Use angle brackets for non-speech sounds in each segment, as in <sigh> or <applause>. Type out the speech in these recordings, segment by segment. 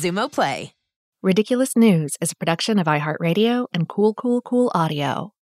Xumo Play. Ridiculous News is a production of iHeartRadio and Cool Cool Cool Audio.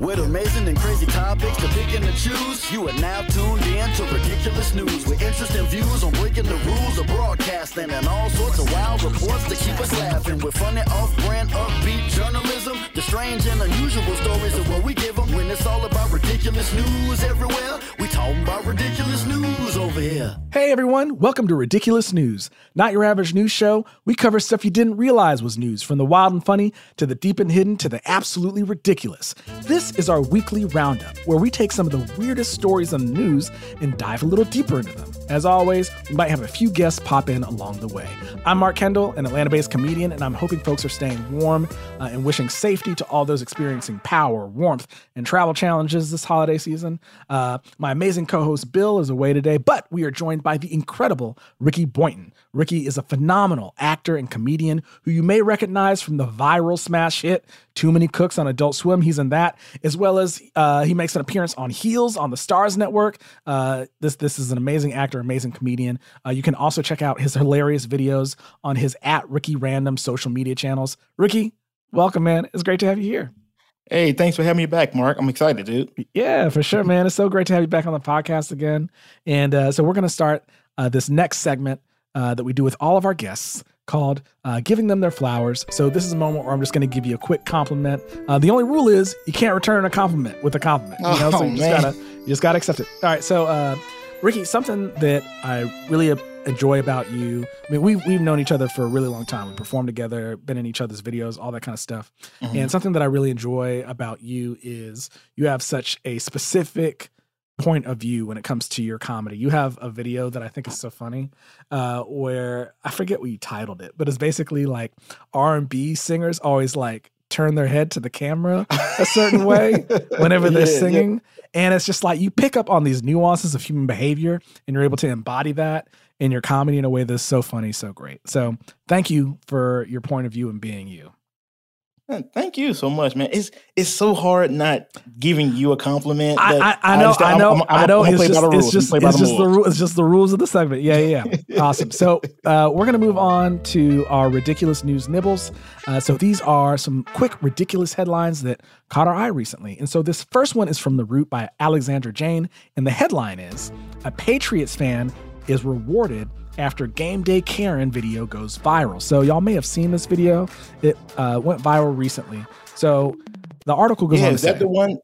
With amazing and crazy topics to pick and to choose, you are now tuned in to Ridiculous News with interesting views on breaking the rules of broadcasting and all sorts of wild reports to keep us laughing. With funny, off-brand, upbeat journalism, the strange and unusual stories of what we give them. When it's all about ridiculous news everywhere, we talking about ridiculous news over here. Hey everyone, welcome to Ridiculous News. Not your average news show. We cover stuff you didn't realize was news, from the wild and funny to the deep and hidden to the absolutely ridiculous. This is our weekly roundup where we take some of the weirdest stories on the news and dive a little deeper into them. As always, we might have a few guests pop in along the way. I'm Mark Kendall, an Atlanta based comedian, and I'm hoping folks are staying warm uh, and wishing safety to all those experiencing power, warmth, and travel challenges this holiday season. Uh, my amazing co host Bill is away today, but we are joined by the incredible Rickey Boynton. Rickey is a phenomenal actor and comedian who you may recognize from the viral smash hit Too Many Cooks on Adult Swim. He's in that, as well as uh, he makes an appearance on Heels on the Starz Network. Uh, this this is an amazing actor, amazing comedian. Uh, you can also check out his hilarious videos on his at Rickey Random social media channels. Rickey, welcome, man. It's great to have you here. Hey, thanks for having me back, Mark. I'm excited, dude. Yeah, for sure, man. It's so great to have you back on the podcast again. And uh, so we're going to start uh, this next segment uh, that we do with all of our guests called uh, Giving Them Their Flowers. So this is a moment where I'm just going to give you a quick compliment. Uh, the only rule is you can't return a compliment with a compliment. You know, Oh, so you just man. gotta you just gotta accept it. All right, so uh, Rickey, something that I really uh, enjoy about you. I mean, we've we've known each other for a really long time. We performed together, been in each other's videos, all that kind of stuff. Mm-hmm. And something that I really enjoy about you is you have such a specific point of view when it comes to your comedy. You have a video that I think is so funny, uh, where I forget what you titled it, but it's basically like R and B singers always like turn their head to the camera a certain way whenever they're <laughs> Yeah, yeah. singing. And it's just like you pick up on these nuances of human behavior and you're able to embody that in your comedy in a way that's so funny, so great. So thank you for your point of view and being you. Man, Thank you so much, man. It's it's so hard not giving you a compliment. I, I, I know, understand. I know, I'm- I'm- I know. I'm It's just, the rules. it's just, it's just the the rule. It's just the rules of the segment. Yeah, yeah, yeah. <laughs> awesome. So uh, we're gonna move on to our ridiculous news nibbles. Uh, so these are some quick ridiculous headlines that caught our eye recently. And so this first one is from The Root by Alexandra Jane, and the headline is: A Patriots fan is rewarded after game day Karen video goes viral. So y'all may have seen this video. It uh, went viral recently. So the article goes Yeah, on to is that say, the one?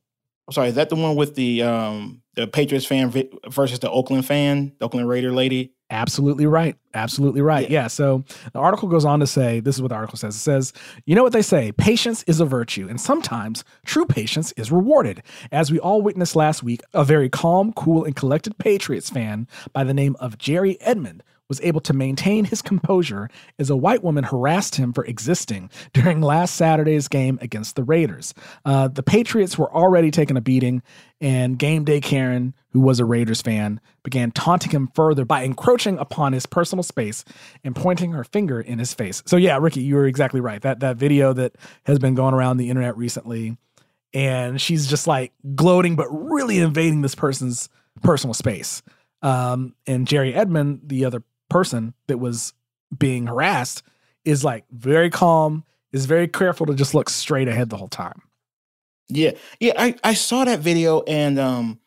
I'm sorry, is that the one with the um the Patriots fan versus the Oakland fan, the Oakland Raider lady? Absolutely right. Absolutely right. Yeah. So the article goes on to say this is what the article says. It says, you know what they say patience is a virtue, and sometimes true patience is rewarded. As we all witnessed last week, a very calm, cool, and collected Patriots fan by the name of Jerry Edmond was able to maintain his composure as a white woman harassed him for existing during last Saturday's game against the Raiders. Uh, the Patriots were already taking a beating, and Game Day Karen, who was a Raiders fan, began taunting him further by encroaching upon his personal space and pointing her finger in his face. So yeah, Rickey, you were exactly right. That that video that has been going around the internet recently, and she's just like gloating, but really invading this person's personal space. Um, and Jerry Edmond, the other person that was being harassed, is like very calm, is very careful to just look straight ahead the whole time. Yeah, yeah, I, I saw that video and um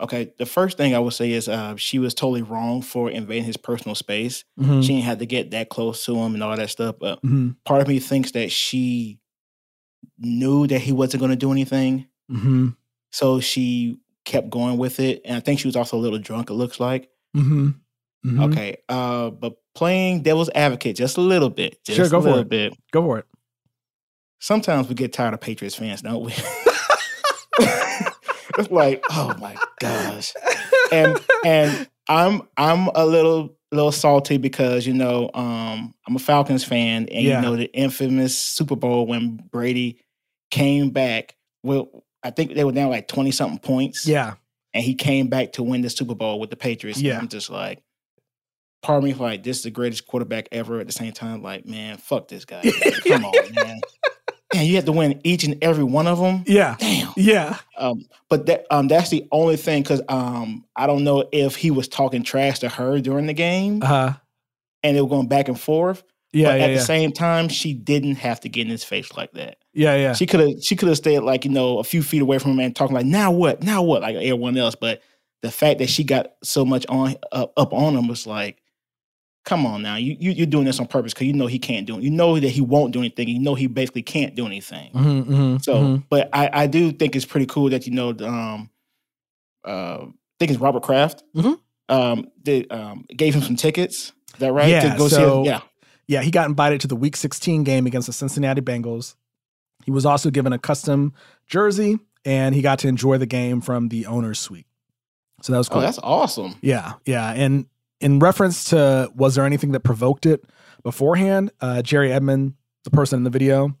okay, the first thing I would say is uh she was totally wrong for invading his personal space. Mhm. She didn't have to get that close to him and all that stuff. But Mhm. part of me thinks that she knew that he wasn't gonna do anything. Mm-hmm. So she kept going with it. And I think she was also a little drunk, it looks like. Mm-hmm. Mhm. Okay. Uh but playing devil's advocate just a little bit. Just Sure, go a for little it. bit. Go for it. Sometimes we get tired of Patriots fans, don't we? <laughs> it's like, oh my gosh. And and <laughs> I'm I'm a little little salty because you know um I'm a Falcons fan and Yeah. you know the infamous Super Bowl when Brady came back. Well, I think they were down like 20 something points. Yeah. And he came back to win the Super Bowl with the Patriots. And Yeah. I'm just like part of me like this is the greatest quarterback ever at the same time like man fuck this guy <laughs> Like, come on man and you have to win each and every one of them Yeah. damn Yeah. um, but that um, that's the only thing because um, I don't know if he was talking trash to her during the game Uh, huh. and they were going back and forth. yeah. but Yeah. at Yeah. the same time, she didn't have to get in his face like that. yeah. Yeah. She could have she could have stayed like you know a few feet away from him and talking like now what now what like everyone else. But the fact that she got so much on up, up on him was like, come on now, you, you you're doing this on purpose because you know he can't do it. You know that he won't do anything. You know he basically can't do anything. Mhm, mhm, So, mhm. but I, I do think it's pretty cool that you know, um, uh, I think it's Robert Kraft. Mhm. Um, did um gave him some tickets. Is that right? Yeah, To go so- see. Yeah. Yeah, he got invited to the Week 16 game against the Cincinnati Bengals. He was also given a custom jersey, and he got to enjoy the game from the owner's suite. So that was cool. Oh, that's awesome. Yeah, yeah. And in reference to was there anything that provoked it beforehand, uh, Jerry Edmond, the person in the video,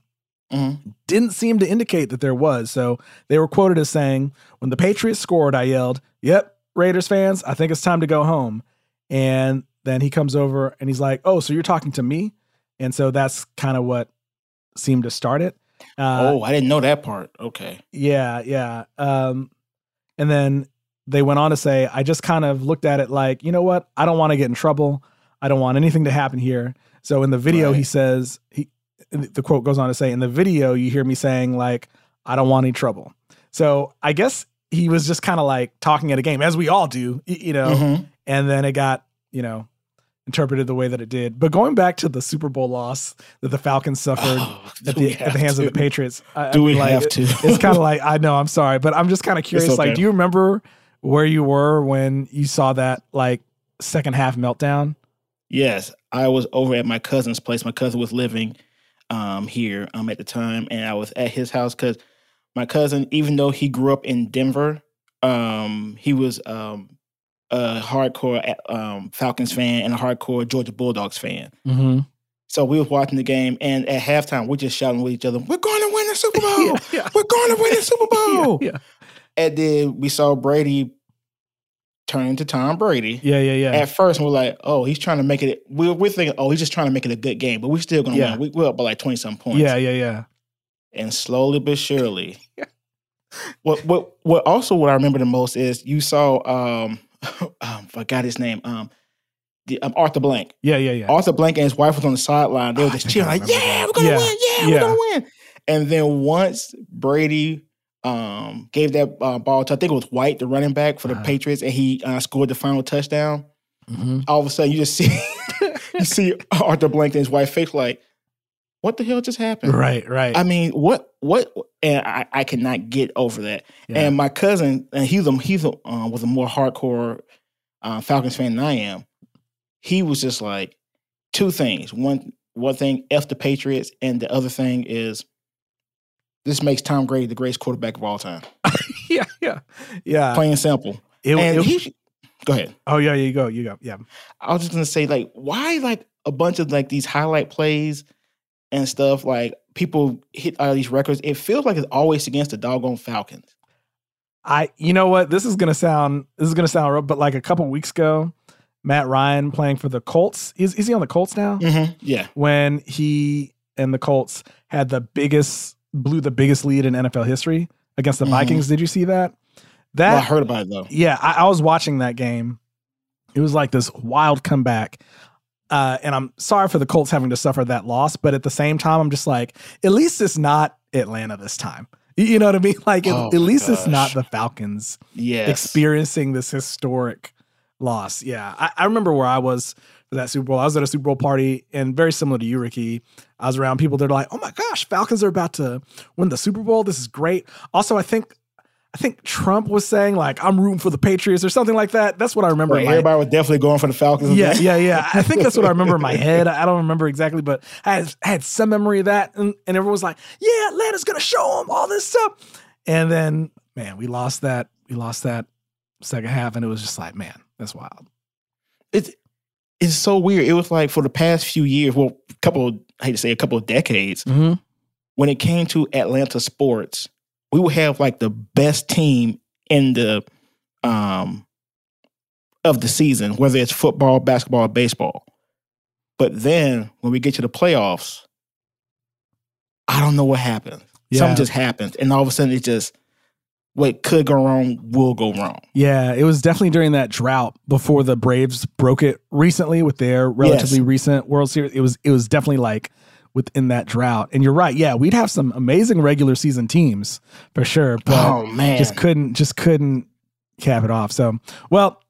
Mhm. didn't seem to indicate that there was. So they were quoted as saying, When the Patriots scored, I yelled, Yep, Raiders fans, I think it's time to go home. And then he comes over and he's like, Oh, so you're talking to me? And so that's kind of what seemed to start it. Uh, oh, I didn't know that part. Okay. yeah, yeah. Um, and then they went on to say, I just kind of looked at it like, you know what? I don't want to get in trouble. I don't want anything to happen here. So in the video, he says, he the quote goes on to say, in the video, you hear me saying, like, I don't want any trouble. So I guess he was just kind of like talking at a game, as we all do, you know, Mhm. and then it got, you know, interpreted the way that it did. But going back to the Super Bowl loss that the Falcons suffered Oh, at the, at the hands of the? Patriots. I, I Do we mean, like, have to? it's kind of <laughs> like I know I'm sorry, but I'm just kind of curious. Like, do you remember where you were when you saw that like second half meltdown? Yes, I was over at my cousin's place. My cousin was living um, here um, at the time, and I was at his house because my cousin, even though he grew up in Denver, um, he was um, a hardcore um, Falcons fan and a hardcore Georgia Bulldogs fan. Mm-hmm. So we was watching the game, and at halftime, we're just shouting with each other, "We're going to win the Super <laughs> Bowl! Yeah, yeah. We're going to win the Super <laughs> Bowl!" Yeah, And then we saw Brady turn into Tom Brady. yeah, yeah, yeah. At first, we're like, "Oh, he's trying to make it." We're, we're thinking, "Oh, he's just trying to make it a good game," but we're still going to Yeah. win. We, we're up by like twenty some points. yeah, yeah, yeah. and slowly but surely. <laughs> what what what also what I remember the most is you saw um, <laughs> um forgot his name um the um, Arthur Blank. Yeah, yeah, yeah. Arthur Blank and his wife was on the sideline. They were Oh, just cheering like, "Yeah, that. we're gonna Yeah, win! Yeah, yeah. we're gonna win!" And then once Brady um gave that uh, ball to I think it was White, the running back for the Uh-huh. Patriots, and he uh, scored the final touchdown. Mhm. All of a sudden, you just <laughs> see you see Arthur Blank and his wife face like, "What the hell just happened?" Right, right. I mean, what what? And I, I cannot get over that. Yeah. And my cousin, and he's a he's a, uh, was a more hardcore uh, Falcons fan than I am. He was just like two things. One one thing, f the Patriots, and the other thing is this makes Tom Brady the greatest quarterback of all time. <laughs> yeah, yeah, yeah. Plain and simple. It, and it- he, Go ahead. Oh yeah, you go, you go. Yeah. I was just gonna say, like, why like a bunch of like these highlight plays and stuff, like people hit all these records. It feels like it's always against the doggone Falcons. I you know what? This is gonna sound this is gonna sound real, but like a couple weeks ago, Matt Ryan playing for the Colts. Is is he on the Colts now? Mm-hmm. Yeah. When he and the Colts had the biggest blew the biggest lead in NFL history against the Mhm. Vikings. Did you see that? That Well, I heard about it though. yeah, I, I was watching that game. It was like this wild comeback. Uh, and I'm sorry for the Colts having to suffer that loss, but at the same time, I'm just like, at least it's not Atlanta this time. You- You know what I mean? <laughs> Like, at, Oh at my least it's not the Falcons Yes. experiencing this historic loss. Yeah. I, I remember where I was for that Super Bowl. I was at a Super Bowl party and very similar to you, Rickey. I was around people that are like, oh my gosh, Falcons are about to win the Super Bowl. This is great. Also, I think I think Trump was saying like I'm rooting for the Patriots or something like that. That's what I remember. Right, everybody was definitely going for the Falcons. yeah, yeah, yeah. I think that's what I remember in my head. I don't remember exactly, but I had, I had some memory of that. And, and everyone was like, yeah, Atlanta's going to show them all this stuff. And then, man, we lost that. We lost that second half. And it was just like, man, that's wild. It's so weird. It was like for the past few years, well, a couple, I hate to say, a couple of decades, Mm-hmm. when it came to Atlanta sports, we would have like the best team in the um of the season, whether it's football, basketball, or baseball. But then when we get to the playoffs, I don't know what happens. Yeah. Something just happens, and all of a sudden it just what could go wrong will go wrong. Yeah, it was definitely during that drought before the Braves broke it recently with their relatively Yes. recent World Series. It was it was definitely like within that drought. And you're right. Yeah, we'd have some amazing regular season teams for sure, but Oh, man. just couldn't just couldn't cap it off. So, well,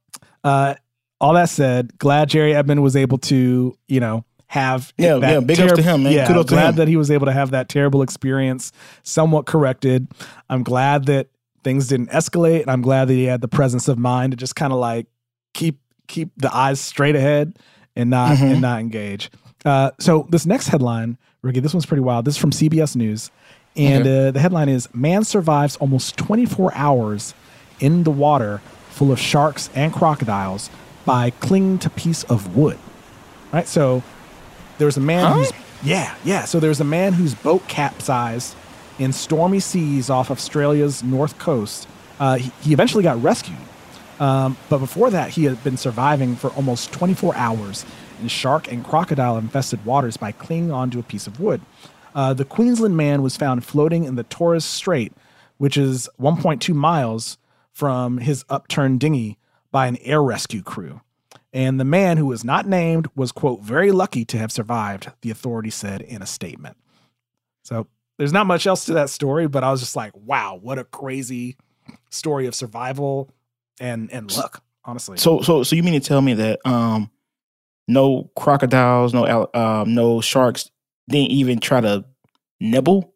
uh all that said, glad Jerry Edmond was able to, you know, have Yeah, yeah, big ups to him, man. Yeah, Kudos to glad that he was able to have that terrible experience somewhat corrected. I'm glad that things didn't escalate, and I'm glad that he had the presence of mind to just kind of like keep keep the eyes straight ahead and not Mhm. and not engage. Uh, so this next headline, Rickey, this one's pretty wild. This is from CBS News, and uh, the headline is: Man survives almost 24 hours in the water full of sharks and crocodiles by clinging to piece of wood. Right, so there was a man who's yeah yeah so there was a man whose boat capsized in stormy seas off australia's north coast uh, he, he eventually got rescued. Um, but before that he had been surviving for almost 24 hours in shark and crocodile infested waters by clinging onto a piece of wood. Uh, the queensland man was found floating in the torres strait which is 1.2 miles from his upturned dinghy by an air rescue crew. And the man who was not named was, quote, very lucky to have survived, the authority said in a statement. So there's not much else to that story, but I was just like, wow, what a crazy story of survival and and luck, honestly. So so so you mean to tell me that um no crocodiles, no al- um no sharks didn't even try to nibble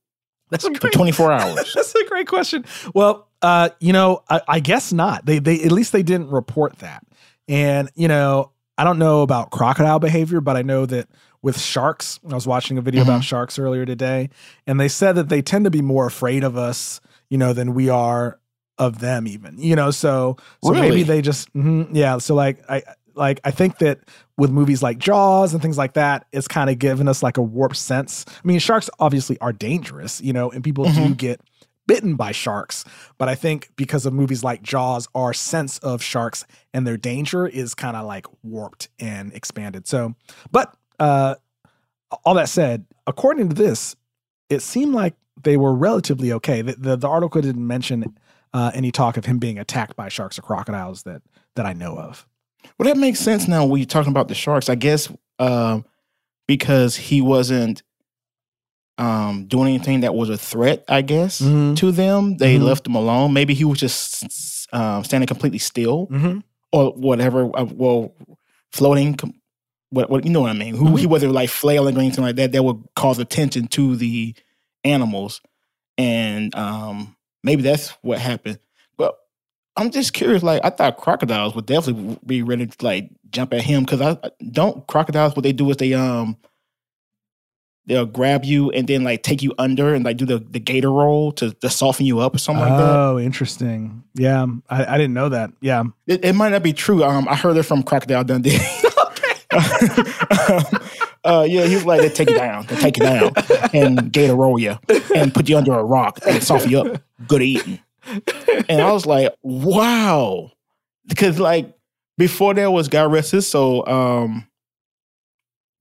that's a great, for great, 24 <laughs> hours? that's a great question. Well, uh, you know, I, I guess not. They they at least they didn't report that. And you know, I don't know about crocodile behavior, but I know that with sharks, I was watching a video Mhm. about sharks earlier today, and they said that they tend to be more afraid of us, you know, than we are of them. Even you know, so so maybe they just mhm, yeah. So like I like I think that with movies like Jaws and things like that, it's kind of given us like a warped sense. I mean, sharks obviously are dangerous, you know, and people do Mhm. get bitten by sharks. But I think because of movies like Jaws, our sense of sharks and their danger is kind of like warped and expanded. So, but uh, all that said, according to this, it seemed like they were relatively okay. The, the, the article didn't mention uh, any talk of him being attacked by sharks or crocodiles that that I know of. Well, that makes sense now when you're talking about the sharks. I guess um, because he wasn't um, doing anything that was a threat, I guess, Mhm. to them, they Mhm. left him alone. Maybe he was just um, standing completely still Mm-hmm. or whatever. Uh, well, floating. com- What, what you know what I mean? Who Mm-hmm. he wasn't like flailing or anything like that. That would cause attention to the animals, and um, maybe that's what happened. But I'm just curious. Like I thought crocodiles would definitely be ready to like jump at him because I don't crocodiles. What they do is they um they'll grab you and then like take you under and like do the, the gator roll to, to soften you up or something like that. Oh, interesting. Yeah, I, I didn't know that. Yeah. It, it might not be true. Um, I heard it from Crocodile Dundee. <laughs> <laughs> uh, yeah, he was like, they take you down, they take you down, and gator roll you, and put you under a rock and soften you up. Good eating. And I was like, wow, because like before there was God rest his soul, um,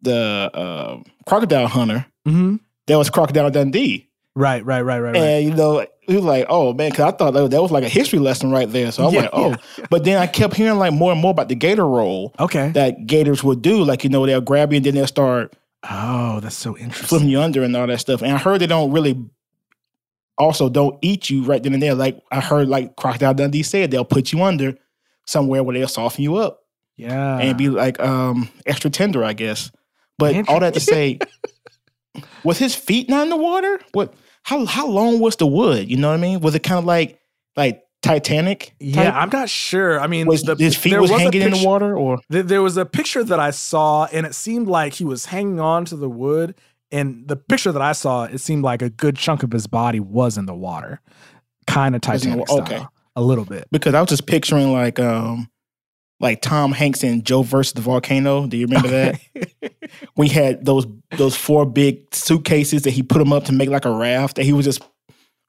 the uh, crocodile hunter, Mm-hmm. there was Crocodile Dundee. Right, right, right, right, right. And you know, he was like, "Oh man," because I thought that, that was like a history lesson right there. So I'm Yeah, like, "Oh," but then I kept hearing like more and more about the gator roll okay. that gators would do. Like you know, they'll grab you and then they'll start oh, that's so interesting. flipping you under and all that stuff. And I heard they don't really also don't eat you right then and there. Like I heard, like Crocodile Dundee said, they'll put you under somewhere where they'll soften you up Yeah. and be like um extra tender, I guess. But all that to say, <laughs> was his feet not in the water? What? How how long was the wood? You know what I mean? Was it kind of like like Titanic? yeah, type? I'm not sure. I mean, Was the, his feet there was a hanging in the water, or Th- There was a picture that I saw, and it seemed like he was hanging on to the wood. And the picture that I saw, it seemed like a good chunk of his body was in the water, kind of Was the Titanic wa- style, a little bit. because I was just picturing like um like Tom Hanks and Joe versus the volcano. Do you remember that? <laughs> we had those those four big suitcases that he put them up to make like a raft that he was just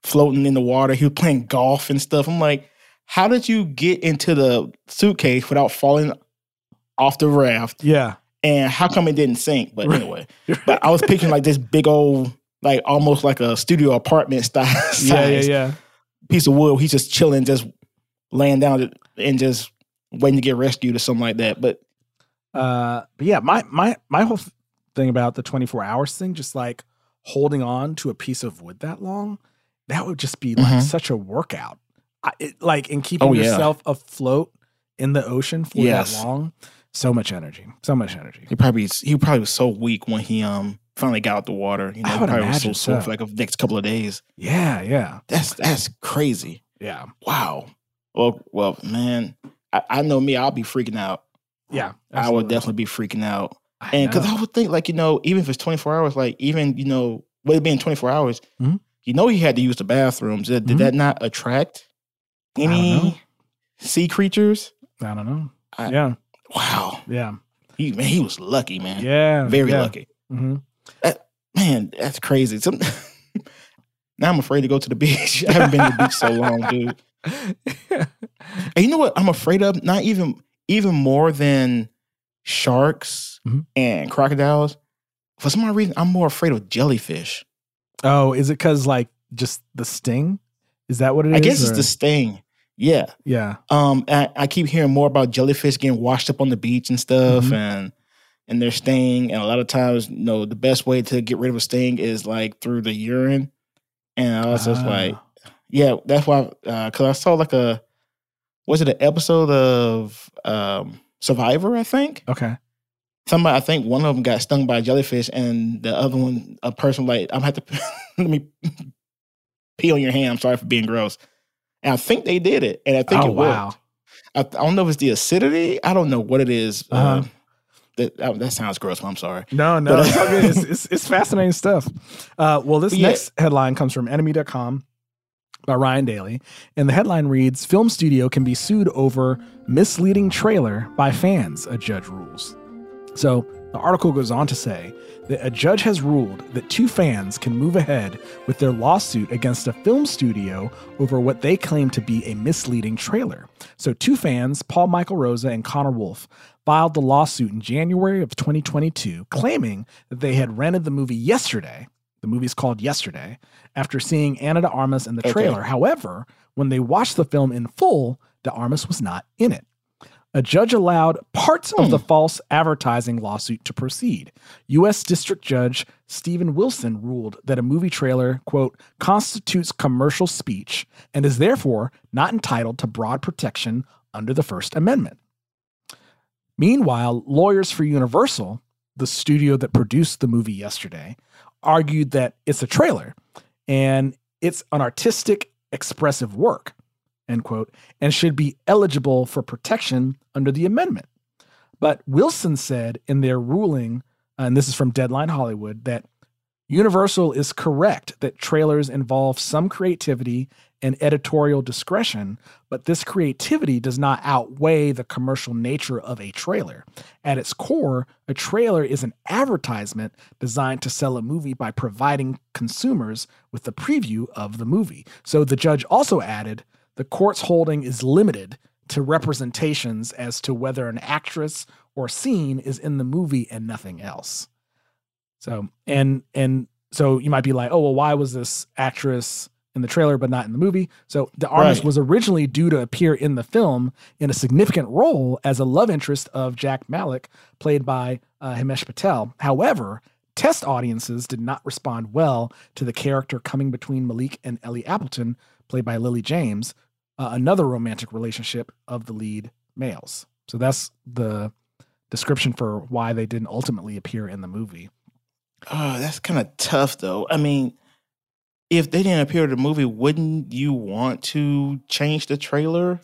floating in the water. He was playing golf and stuff. I'm like, how did you get into the suitcase without falling off the raft? Yeah, And how come it didn't sink? But anyway, but I was picturing like this big old, like almost like a studio apartment <laughs> style size yeah, yeah, yeah. piece of wood. He's just chilling, just laying down and just waiting to get rescued or something like that. But Uh, but yeah, my my my whole thing about the 24 hours thing, just like holding on to a piece of wood that long, that would just be like Mhm. such a workout. I, it, like in keeping Oh, yeah. yourself afloat in the ocean for Yes. that long, so much energy, so much energy. he probably he probably was so weak when he um finally got out the water. You know, I he would probably was so sore so. for like the next couple of days. Yeah, yeah, That's that's crazy. yeah, Wow. Well, well, man, I, I know me. I'll be freaking out. yeah. I would definitely be freaking out. I And because. I would think, like, you know, even if it's 24 hours, like, even, you know, with it being 24 hours, Mhm. you know, he had to use the bathrooms. Did, did Mhm. that not attract any sea creatures? I don't know. I- yeah, Wow. yeah, He, man, he was lucky, man. yeah. Very yeah. lucky. Mhm. Man, that's crazy. Some, <laughs> now I'm afraid to go to the <laughs> beach. I haven't been to the beach so long, dude. And you know what I'm afraid of? Not even even more than sharks Mhm. and crocodiles. For some odd reason, I'm more afraid of jellyfish. oh, is it because like just the sting? Is that what it is? I guess it's the sting. Yeah. yeah. Um, I, I keep hearing more about jellyfish getting washed up on the beach and stuff, Mhm. and and their sting. And a lot of times, you know, the best way to get rid of a sting is like through the urine. And I was just Ah. like, yeah, that's why. Because I saw like a was it an episode of um, Survivor? I think Okay. somebody. I think one of them got stung by a jellyfish, and the other one, a person like, I'm have to <laughs> let me pee on your hand. I'm sorry for being gross. And I think they did it, and I think oh it worked. I, I don't know if it's the acidity. I don't know what it is. Uh, Uh-huh. that that that sounds gross. I'm sorry. No, no, But- it's, all <laughs> good. It's, it's, it's fascinating stuff. Uh, well, this yeah. next headline comes from NME.com by Ryan Daly. And the headline reads Film studio can be sued over misleading trailer by fans, a judge rules. So the article goes on to say that a judge has ruled that two fans can move ahead with their lawsuit against a film studio over what they claim to be a misleading trailer. So, two fans, Paul Michael Rosa and Conor Woulfe, filed the lawsuit in January of 2022, claiming that they had rented the movie yesterday. The movie's called Yesterday, after seeing Ana de Armas in the Okay. trailer. However, when they watched the film in full, de Armas was not in it. A judge allowed parts of the hmm. false advertising lawsuit to proceed. U.S. District Judge Stephen Wilson ruled that a movie trailer, quote, constitutes commercial speech and is therefore not entitled to broad protection under the First Amendment. Meanwhile, lawyers for Universal, the studio that produced the movie yesterday, argued that it's a trailer and it's an artistic, expressive work, end quote, and should be eligible for protection under the amendment. But Wilson said in their ruling, and this is from Deadline Hollywood, that Universal is correct that trailers involve some creativity and editorial discretion, but this creativity does not outweigh the commercial nature of a trailer. At its core, a trailer is an advertisement designed to sell a movie by providing consumers with the preview of the movie. So the judge also added the court's holding is limited to representations as to whether an actress or scene is in the movie and nothing else. So and and so you might be like, oh well, why was this actress in the trailer but not in the movie? So De Armas Right. was originally due to appear in the film in a significant role as a love interest of Jack Malik, played by uh, Himesh Patel. However, test audiences did not respond well to the character coming between Malik and Ellie Appleton, played by Lily James, uh, another romantic relationship of the lead males. So that's the description for why they didn't ultimately appear in the movie. Oh, that's kind of tough though. I mean, if they didn't appear in the movie, wouldn't you want to change the trailer?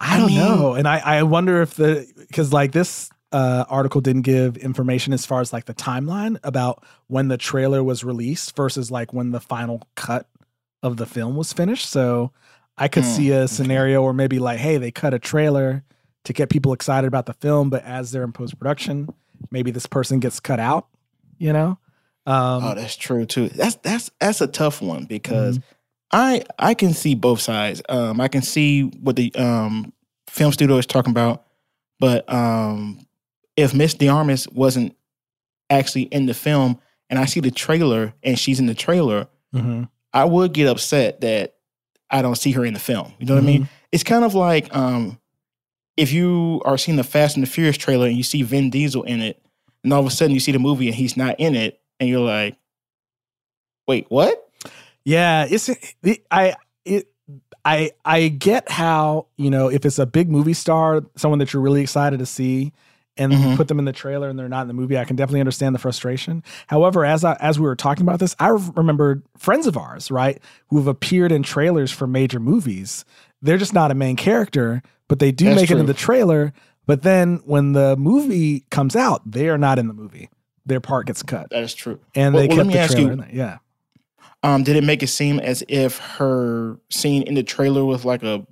I I don't mean- know. And I, I wonder if the because like this uh, article didn't give information as far as like the timeline about when the trailer was released versus like when the final cut of the film was finished. So I could Hmm, see a scenario where maybe like, hey, they cut a trailer to get people excited about the film, but as they're in post production, maybe this person gets cut out. You know? Um, oh, that's true too. That's that's that's a tough one because Mm-hmm. I I can see both sides. Um, I can see what the um film studio is talking about, but um, if Miss DeArmas wasn't actually in the film, and I see the trailer and she's in the trailer, mhm. I would get upset that I don't see her in the film. You know what I mean? It's kind of like um, if you are seeing the Fast and the Furious trailer and you see Vin Diesel in it, and all of a sudden you see the movie and he's not in it, and you're like, wait, what? Yeah, it's it, I it I I get how you know if it's a big movie star, someone that you're really excited to see, and you Mhm. put them in the trailer and they're not in the movie. I can definitely understand the frustration. However, as I, as we were talking about this, I remembered friends of ours, right, who have appeared in trailers for major movies. They're just not a main character, but they do That's make it in the trailer. But then when the movie comes out, they are not in the movie. Their part gets cut, That is true. and Well- they well, kept let me the ask you-. Yeah. Um, did it make it seem as if her scene in the trailer was like a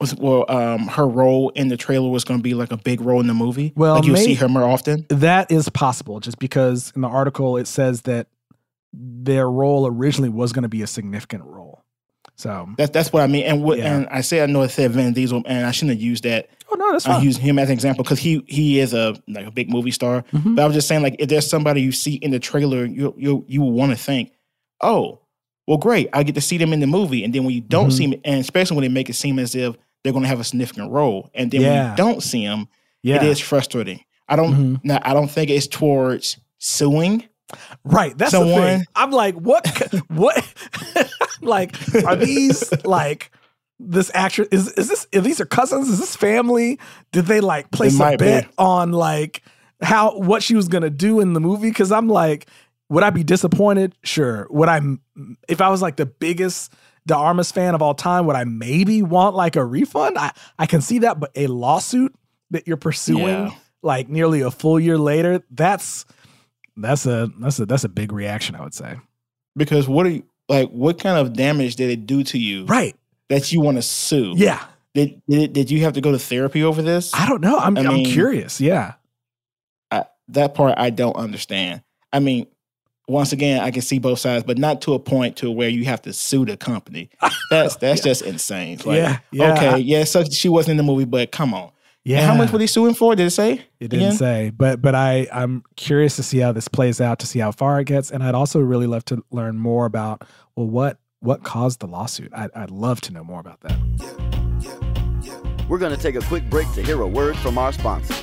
was well, um, her role in the trailer was going to be like a big role in the movie? Well, like you'll see her more often. That is possible, just because in the article it says that their role originally was going to be a significant role. So, That's that's what I mean. And what Yeah. and I say I know it said Vin Diesel, and I shouldn't have used that. oh no, that's fine. I use him as an example because he he is a like a big movie star. Mhm. But I was just saying, like, if there's somebody you see in the trailer, you you you will want to think, oh, well, great, I get to see them in the movie. And then when you don't Mhm. see them, and especially when they make it seem as if they're going to have a significant role, and then when you don't see them, yeah, it is frustrating. I don't Mhm. now, I don't think it's towards suing. Right. That's the someone- thing. I'm like, what? what? <laughs> like, are these like this actress? Is is this? Are these are cousins? Is this family? Did they like place a might be. bet on like how what she was gonna do in the movie? Because I'm like, would I be disappointed? Sure. Would I? If I was like the biggest De Armas fan of all time, would I maybe want like a refund? I I can see that, but a lawsuit that you're pursuing Yeah. like nearly a full year later, that's that's a that's a that's a big reaction, I would say. Because what are you like? What kind of damage did it do to you Right. that you want to sue? Yeah. Did, did did you have to go to therapy over this? I don't know. I'm I am mean- curious. Yeah. I, that part I don't understand. I mean, once again, I can see both sides, but not to a point to where you have to sue the company. <laughs> That's that's just insane. Like, Yeah, yeah. Okay. Yeah. So she wasn't in the movie, but come on. Yeah. And how much were they suing for? Did it say? It didn't again? say, but but I I'm curious to see how this plays out, to see how far it gets, and I'd also really love to learn more about well what what caused the lawsuit. I'd, I'd love to know more about that. We're going to take a quick break to hear a word from our sponsors.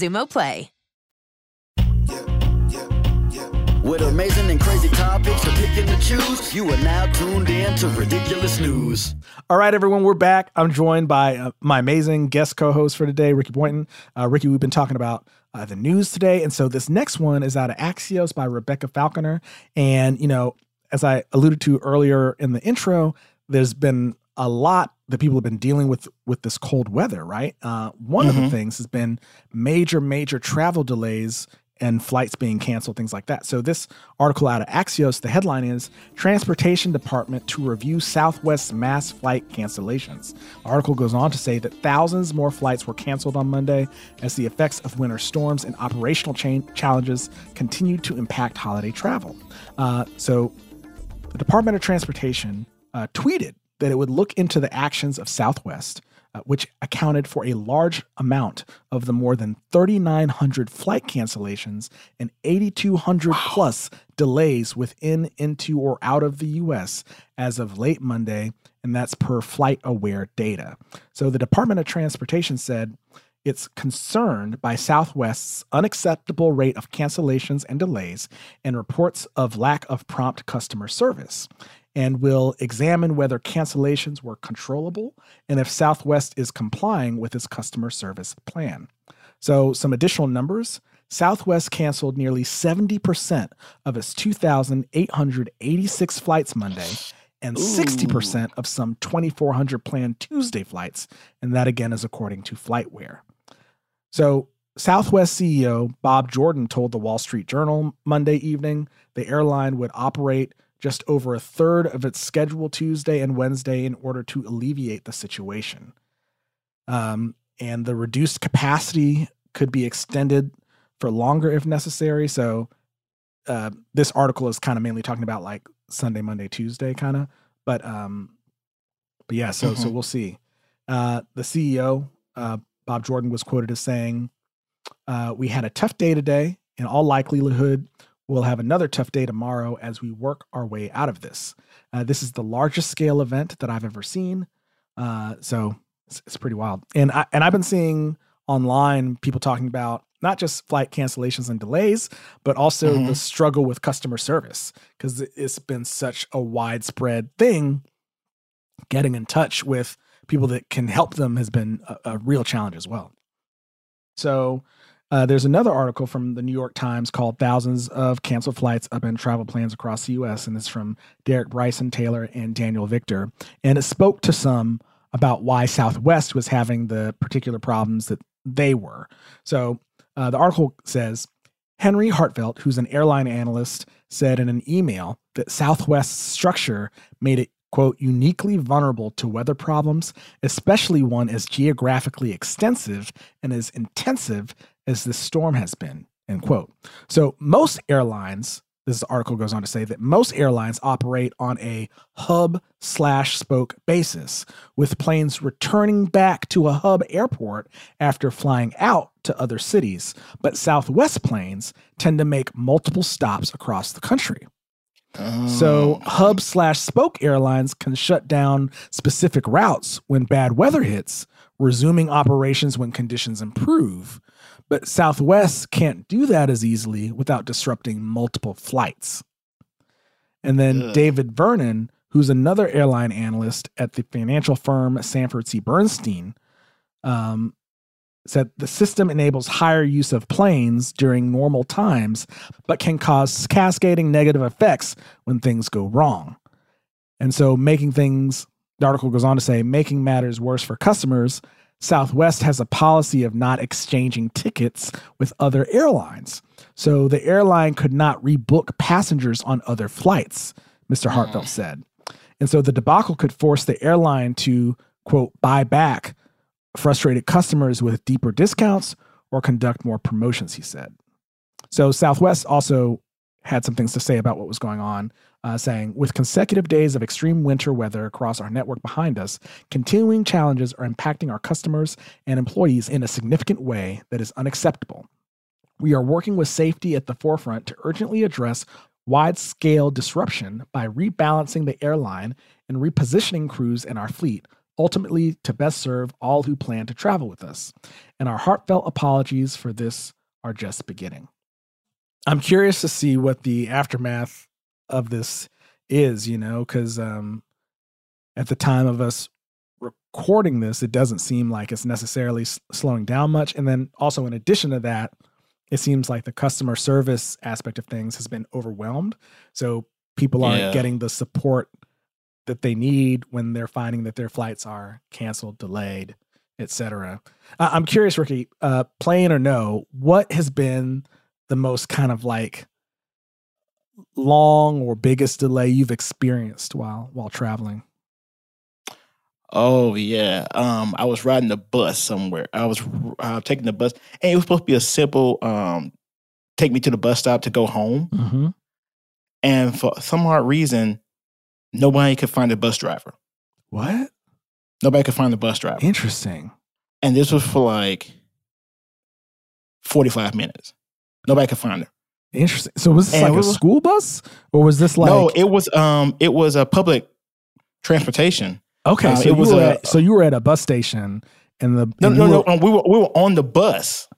Xumo Play. With amazing and crazy topics to pick and to choose, you are now tuned in to Ridiculous News. All right, everyone, we're back. I'm joined by uh, my amazing guest co-host for today, Rickey Boynton. Uh, Rickey, we've been talking about uh, the news today, and so this next one is out of Axios by Rebecca Falconer. And you know, as I alluded to earlier in the intro, there's been a lot that people have been dealing with with this cold weather, right? Uh, one mm-hmm. of the mm-hmm. things has been major, major travel delays and flights being canceled, things like that. So this article out of Axios, the headline is Transportation Department to review Southwest mass flight cancellations. The article goes on to say that thousands more flights were canceled on Monday as the effects of winter storms and operational chain challenges continue to impact holiday travel. Uh, so the Department of Transportation uh, tweeted that it would look into the actions of Southwest, uh, which accounted for a large amount of the more than 3,900 flight cancellations and 8,200 wow. plus delays within, into, or out of the U.S. as of late Monday, and that's per Flight Aware data. So the Department of Transportation said it's concerned by Southwest's unacceptable rate of cancellations and delays and reports of lack of prompt customer service and will examine whether cancellations were controllable and if Southwest is complying with its customer service plan. So, some additional numbers Southwest canceled nearly 70% of its 2,886 flights Monday and Ooh. 60% of some 2,400 planned Tuesday flights. And that again is according to FlightAware. So, Southwest CEO Bob Jordan told the Wall Street Journal Monday evening the airline would operate just over a third of its schedule Tuesday and Wednesday in order to alleviate the situation. Um, and the reduced capacity could be extended for longer if necessary. So, uh, this article is kind of mainly talking about like Sunday, Monday, Tuesday, kind of. But, um, but yeah, so mm-hmm. so we'll see. Uh, the CEO, uh, Bob Jordan, was quoted as saying, uh, "We had a tough day today. In all likelihood, We'll have another tough day tomorrow as we work our way out of this. Uh, this is the largest scale event that I've ever seen. Uh, so it's, it's, pretty wild. And I, and I've been seeing online people talking about not just flight cancellations and delays, but also mm-hmm. the struggle with customer service because it's been such a widespread thing. Getting in touch with people that can help them has been a, a real challenge as well. So uh, there's another article from the New York Times called Thousands of Canceled Flights Upend Travel Plans Across the U.S., and it's from Derek Bryson Taylor and Daniel Victor. And it spoke to some about why Southwest was having the particular problems that they were. So uh, the article says Henry Harteveldt, who's an airline analyst, said in an email that Southwest's structure made it quote, uniquely vulnerable to weather problems, especially one as geographically extensive and as intensive as this storm has been, end quote. So most airlines, this article goes on to say that most airlines operate on a hub slash spoke basis, with planes returning back to a hub airport after flying out to other cities. But Southwest planes tend to make multiple stops across the country. So oh. hub slash spoke airlines can shut down specific routes when bad weather hits, resuming operations when conditions improve. But Southwest can't do that as easily without disrupting multiple flights. And then Ugh. David Vernon, who's another airline analyst at the financial firm Sanford C. Bernstein, um, said the system enables higher use of planes during normal times, but can cause cascading negative effects when things go wrong. And so, making things, the article goes on to say, making matters worse for customers, Southwest has a policy of not exchanging tickets with other airlines. So, the airline could not rebook passengers on other flights, Mr. Harteveldt mm. said. And so, the debacle could force the airline to, quote, buy back frustrated customers with deeper discounts or conduct more promotions, he said. So Southwest also had some things to say about what was going on, uh, saying, with consecutive days of extreme winter weather across our network behind us, continuing challenges are impacting our customers and employees in a significant way that is unacceptable. We are working with safety at the forefront to urgently address wide scale disruption by rebalancing the airline and repositioning crews in our fleet ultimately to best serve all who plan to travel with us. And our heartfelt apologies for this are just beginning. I'm curious to see what the aftermath of this is, you know, because um, at the time of us recording this, it doesn't seem like it's necessarily s- slowing down much. And then also, in addition to that, it seems like the customer service aspect of things has been overwhelmed. So people aren't Yeah. getting the support that they need when they're finding that their flights are canceled, delayed, etc. Uh, I'm curious, Rickey, uh, plane or no, what has been the most kind of like long or biggest delay you've experienced while while traveling? Oh yeah. Um, I was riding the bus somewhere. I was uh, taking the bus, and it was supposed to be a simple um, take me to the bus stop to go home. Mm-hmm. And for some odd reason, nobody could find a bus driver. What? Nobody could find the bus driver. Interesting. And this was for like forty five minutes. Nobody could find her. Interesting. So was this And like we a school bus, or was this like? no, it was um, it was a public transportation. okay, uh, so it you was were a- at, so you were at a bus station, and the No, and no, you no. were- um, we were we were on the bus.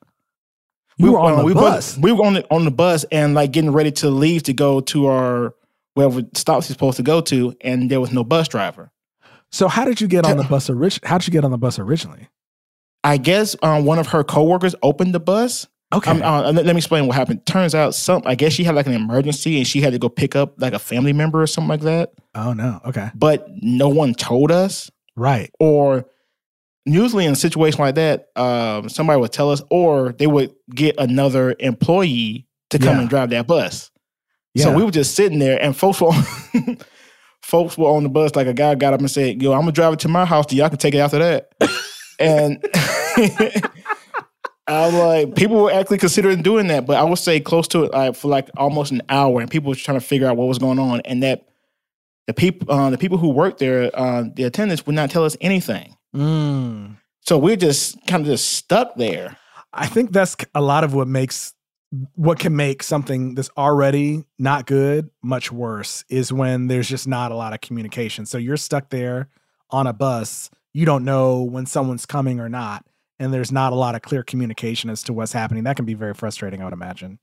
You were on uh, the we bus. we were on the on the bus and like getting ready to leave to go to our wherever stops we're supposed to go to, and there was no bus driver. So how did you get on the bus? Orig- how did you get on the bus originally? I guess um, one of her coworkers opened the bus. Okay. Um, uh, let, let me explain what happened. Turns out some I guess she had like an emergency and she had to go pick up like a family member or something like that. Oh no. Okay. But no one told us. Right. Or usually in a situation like that, um, somebody would tell us, or they would get another employee to come Yeah. and drive that bus. Yeah. So we were just sitting there, and folks were on, <laughs> folks were on the bus. Like a guy got up and said, "Yo, I'm gonna drive it to my house. Y'all can take it after that." <laughs> and <laughs> I'm like, people were actually considering doing that, but I would say close to it like, for like almost an hour, and people were trying to figure out what was going on, and that the people, uh, the people who worked there, uh, the attendants would not tell us anything. Mm. So we're just kind of just stuck there. I think that's a lot of what makes what can make something that's already not good much worse is when there's just not a lot of communication. So you're stuck there on a bus, you don't know when someone's coming or not, and there's not a lot of clear communication as to what's happening. That can be very frustrating, I would imagine.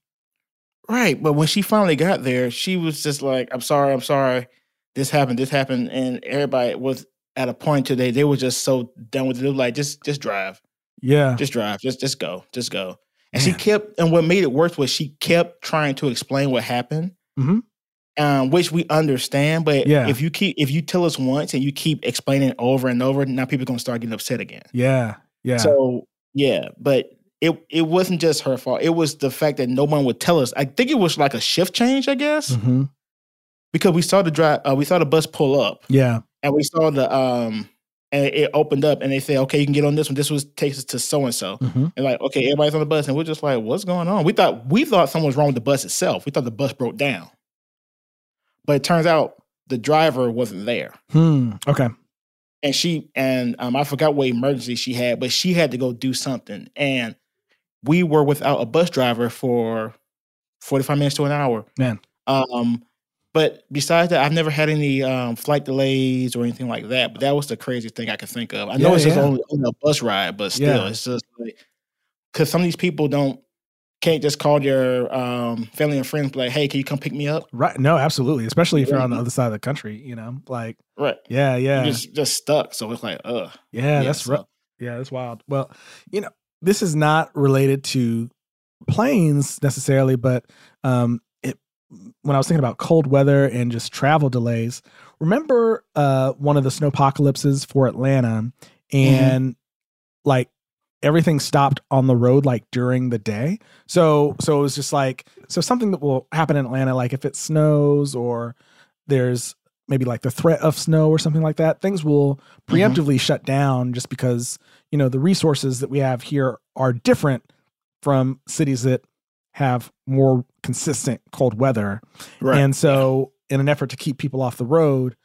Right. But when she finally got there, she was just like, I'm sorry, I'm sorry. This happened, this happened. And everybody was at a point today, they were just so done with it. They were like, just just drive. Yeah. Just drive. Just just go. Just go. And she kept and what made it worse was she kept trying to explain what happened. Mhm. Um, which we understand, but Yeah. if you keep if you tell us once and you keep explaining it over and over, now people are gonna start getting upset again. Yeah. Yeah. So yeah, but it it wasn't just her fault. It was the fact that no one would tell us. I think it was like a shift change, I guess, hmm because we saw the drive, uh, we saw the bus pull up, Yeah. and we saw the um, and it opened up, and they said, "Okay, you can get on this one. This was takes us to so and so." And like, okay, everybody's on the bus, and we're just like, "What's going on?" We thought we thought something was wrong with the bus itself. We thought the bus broke down, but it turns out the driver wasn't there. Hmm. Okay. and she and um, I forgot what emergency she had, but she had to go do something, and we were without a bus driver for forty five minutes to an hour. Man. Um, but besides that, I've never had any um, flight delays or anything like that. But that was the craziest thing I could think of. I know Yeah, it's just yeah. only, only a bus ride, but still, Yeah. it's just like because some of these people don't can't just call your um, family and friends like, "Hey, can you come pick me up?" Right. No, absolutely. Especially if you're on the other side of the country, you know, like, Right. yeah, yeah. You're just just stuck. So it's like, ugh. Yeah, that's so- rough. Yeah, that's wild. Well, you know, this is not related to planes necessarily, but um, when I was thinking about cold weather and just travel delays. Remember uh, one of the snowpocalypses for Atlanta, and like everything stopped on the road like during the day. So so it was just like so something that will happen in Atlanta, like if it snows or there's maybe like the threat of snow or something like that, things will preemptively shut down just because, you know, the resources that we have here are different from cities that have more consistent cold weather. Right. And so in an effort to keep people off the road,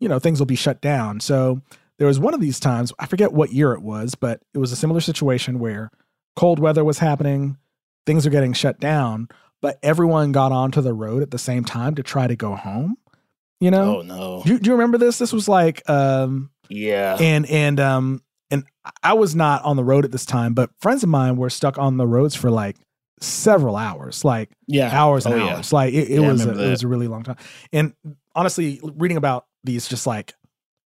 you know, things will be shut down. So there was one of these times, I forget what year it was, but it was a similar situation where cold weather was happening, things are getting shut down, but everyone got onto the road at the same time to try to go home. You know? Oh no. Do, you- do you remember this? This was like um Yeah. and and um and I was not on the road at this time, but friends of mine were stuck on the roads for like several hours, like Yeah. hours and Oh, yeah. hours. Like it, it Yeah, was a, it was a really long time. And honestly, reading about these just like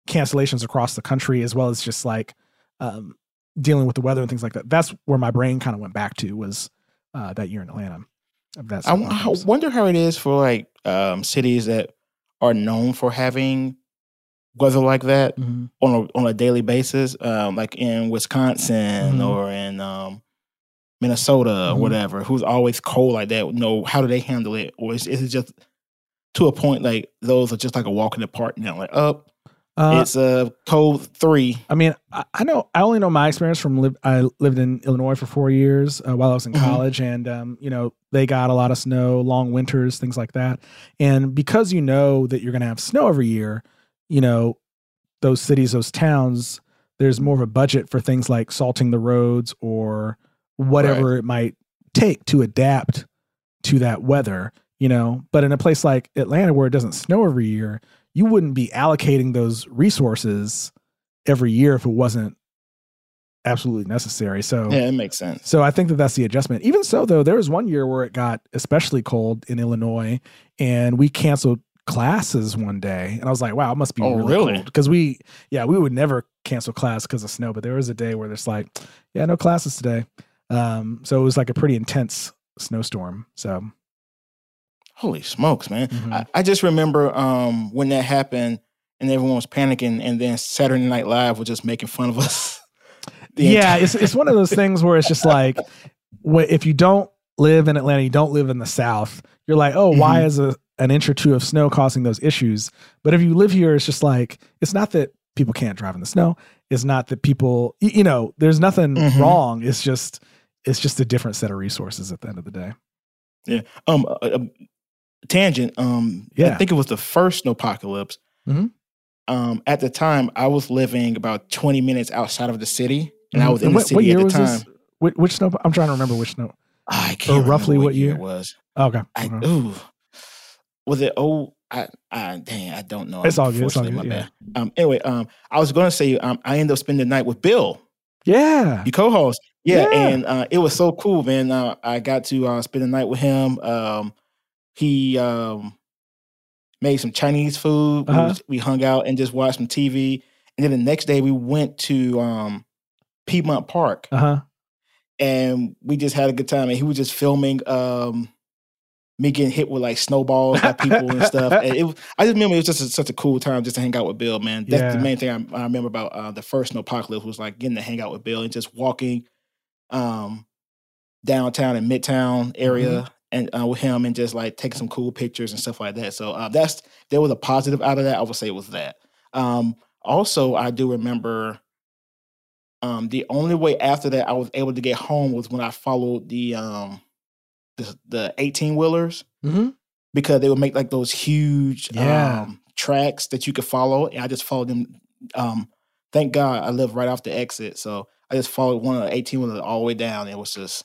cancellations across the country, as well as just like um, dealing with the weather and things like that. That's where my brain kind of went back to was uh, that year in Atlanta. That's I, I wonder how it is for like um, cities that are known for having weather like that Mm-hmm. on a on a daily basis, um, like in Wisconsin Mhm. or in um, Minnesota or Mhm. whatever, who's always cold like that. No, how do they handle it? Or is, is it just to a point like those are just like a walk in the park now? Like, up, Uh, it's a cold three. I mean, I, I know I only know my experience from live. I lived in Illinois for four years uh, while I was in Mhm. college, and um, you know they got a lot of snow, long winters, things like that. And because you know that you're going to have snow every year, you know those cities, those towns, there's more of a budget for things like salting the roads or whatever it might take to adapt to that weather. You know, but in a place like Atlanta where it doesn't snow every year, you wouldn't be allocating those resources every year if it wasn't absolutely necessary. So Yeah, it makes sense. so I think that that's the adjustment. Even so, though, there was one year where it got especially cold in Illinois, and we canceled classes one day, and I was like, "Wow, it must be Oh, really, really? cold." Because we, yeah, we would never cancel class because of snow, but there was a day where there's like, "Yeah, no classes today." Um, so it was like a pretty intense snowstorm. So Holy smokes, man. Mhm. I, I just remember um, when that happened and everyone was panicking, and then Saturday Night Live was just making fun of us. <laughs> yeah, entire- it's it's one of those things where it's just like, <laughs> if you don't live in Atlanta, you don't live in the South. You're like, oh, why Mhm. is a an inch or two of snow causing those issues? But if you live here, it's just like it's not that people can't drive in the snow. It's not that people, you know, there's nothing Mhm. wrong. It's just it's just a different set of resources at the end of the day. Yeah. Um. Uh, uh, tangent. Um. Yeah. I think it was the first snowpocalypse. Mhm. Um. At the time, I was living about twenty minutes outside of the city, and I Mhm. was in And the what, city what year at the was time. this? Which, which snow? I'm trying to remember which snow. I can't roughly remember what year? it was. Okay. I okay. ooh. Was it oh I I dang I don't know. It's all good, it's all good, my bad. Um anyway, um I was gonna say um I ended up spending the night with Bill, Yeah. you co-host. Yeah, Yeah. and uh it was so cool, man. Uh, I got to uh spend the night with him. Um he um made some Chinese food. We, Uh-huh. was- we hung out and just watched some TV. And then the next day we went to um Piedmont Park Uh huh. and we just had a good time. And he was just filming um me getting hit with like snowballs by people and stuff. And it <laughs> was, I just remember it was just a, such a cool time just to hang out with Bill, man. That's Yeah. the main thing I, I remember about uh, the first Snowpocalypse was like getting to hang out with Bill and just walking um downtown and midtown area and uh, with him and just like taking some cool pictures and stuff like that. So uh, that's there was a positive out of that. I would say it was that. Um, also, I do remember um, the only way after that I was able to get home was when I followed the um, the the eighteen wheelers Mm-hmm. because they would make like those huge Yeah. um, tracks that you could follow, and I just followed them. Um, thank God I live right off the exit, so I just followed one of the eighteen wheelers all the way down. It was just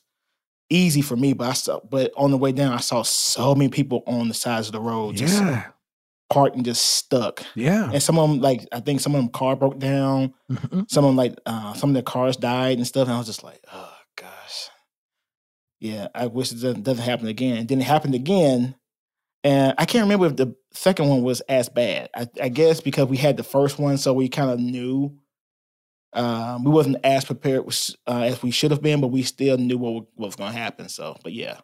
easy for me, but I saw, but on the way down, I saw so many people on the sides of the road just Yeah. parked and just stuck. Yeah. And some of them, like I think some of them car broke down. Mhm. Some of them, like uh, some of their cars died and stuff. And I was just like, oh gosh, yeah. I wish it doesn't, doesn't happen again. It didn't happen again, and I can't remember if the second one was as bad. I, I guess because we had the first one, so we kind of knew Um, we wasn't as prepared uh, as we should have been, but we still knew what, what was going to happen. So, but yeah.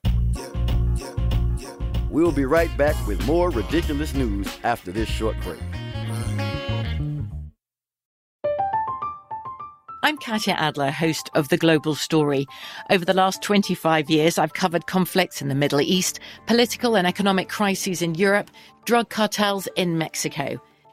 We'll be right back with more ridiculous news after this short break. I'm Katya Adler, host of The Global Story. Over the last 25 years, I've covered conflicts in the Middle East, political and economic crises in Europe, drug cartels in Mexico.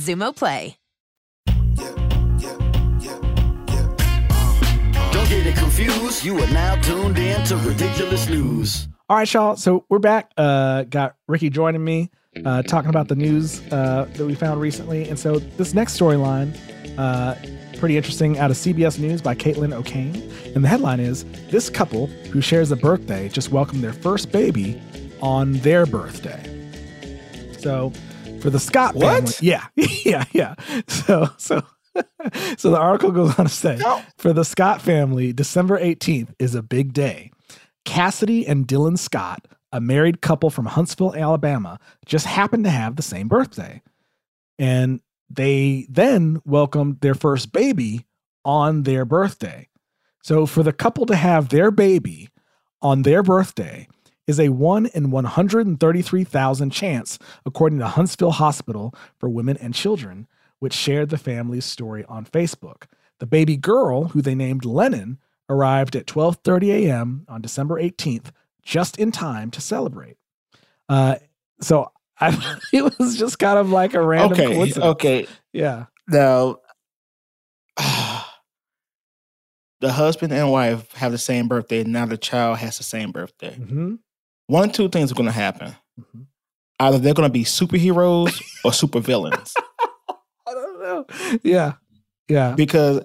Xumo Play. Don't get it confused. You are now tuned in to ridiculous news. All right, y'all. So we're back. Uh, got Rickey joining me, uh, talking about the news uh, that we found recently. And so this next storyline, uh, pretty interesting, out of CBS News by Caitlin O'Kane. And the headline is This couple who shares a birthday just welcomed their first baby on their birthday. So for the Scott What? family. Yeah. <laughs> yeah. Yeah. So, so. <laughs> so the article goes on to say for the Scott family, December 18th is a big day. Cassidy and Dylan Scott, a married couple from Huntsville, Alabama, just happened to have the same birthday. And they then welcomed their first baby on their birthday. So for the couple to have their baby on their birthday is a 1 in 133,000 chance, according to Huntsville Hospital for Women and Children, which shared the family's story on Facebook. The baby girl, who they named Lennon, arrived at 12:30 a.m. on December 18th, just in time to celebrate. Uh, so <laughs> I, it was just kind of like a random Okay, coincidence. okay. Yeah. Now, <sighs> the husband and wife have the same birthday. Now the child has the same birthday. Mm-hmm. One two things are going to happen. Either they're going to be superheroes <laughs> or supervillains. I don't know. Yeah. Yeah. Because,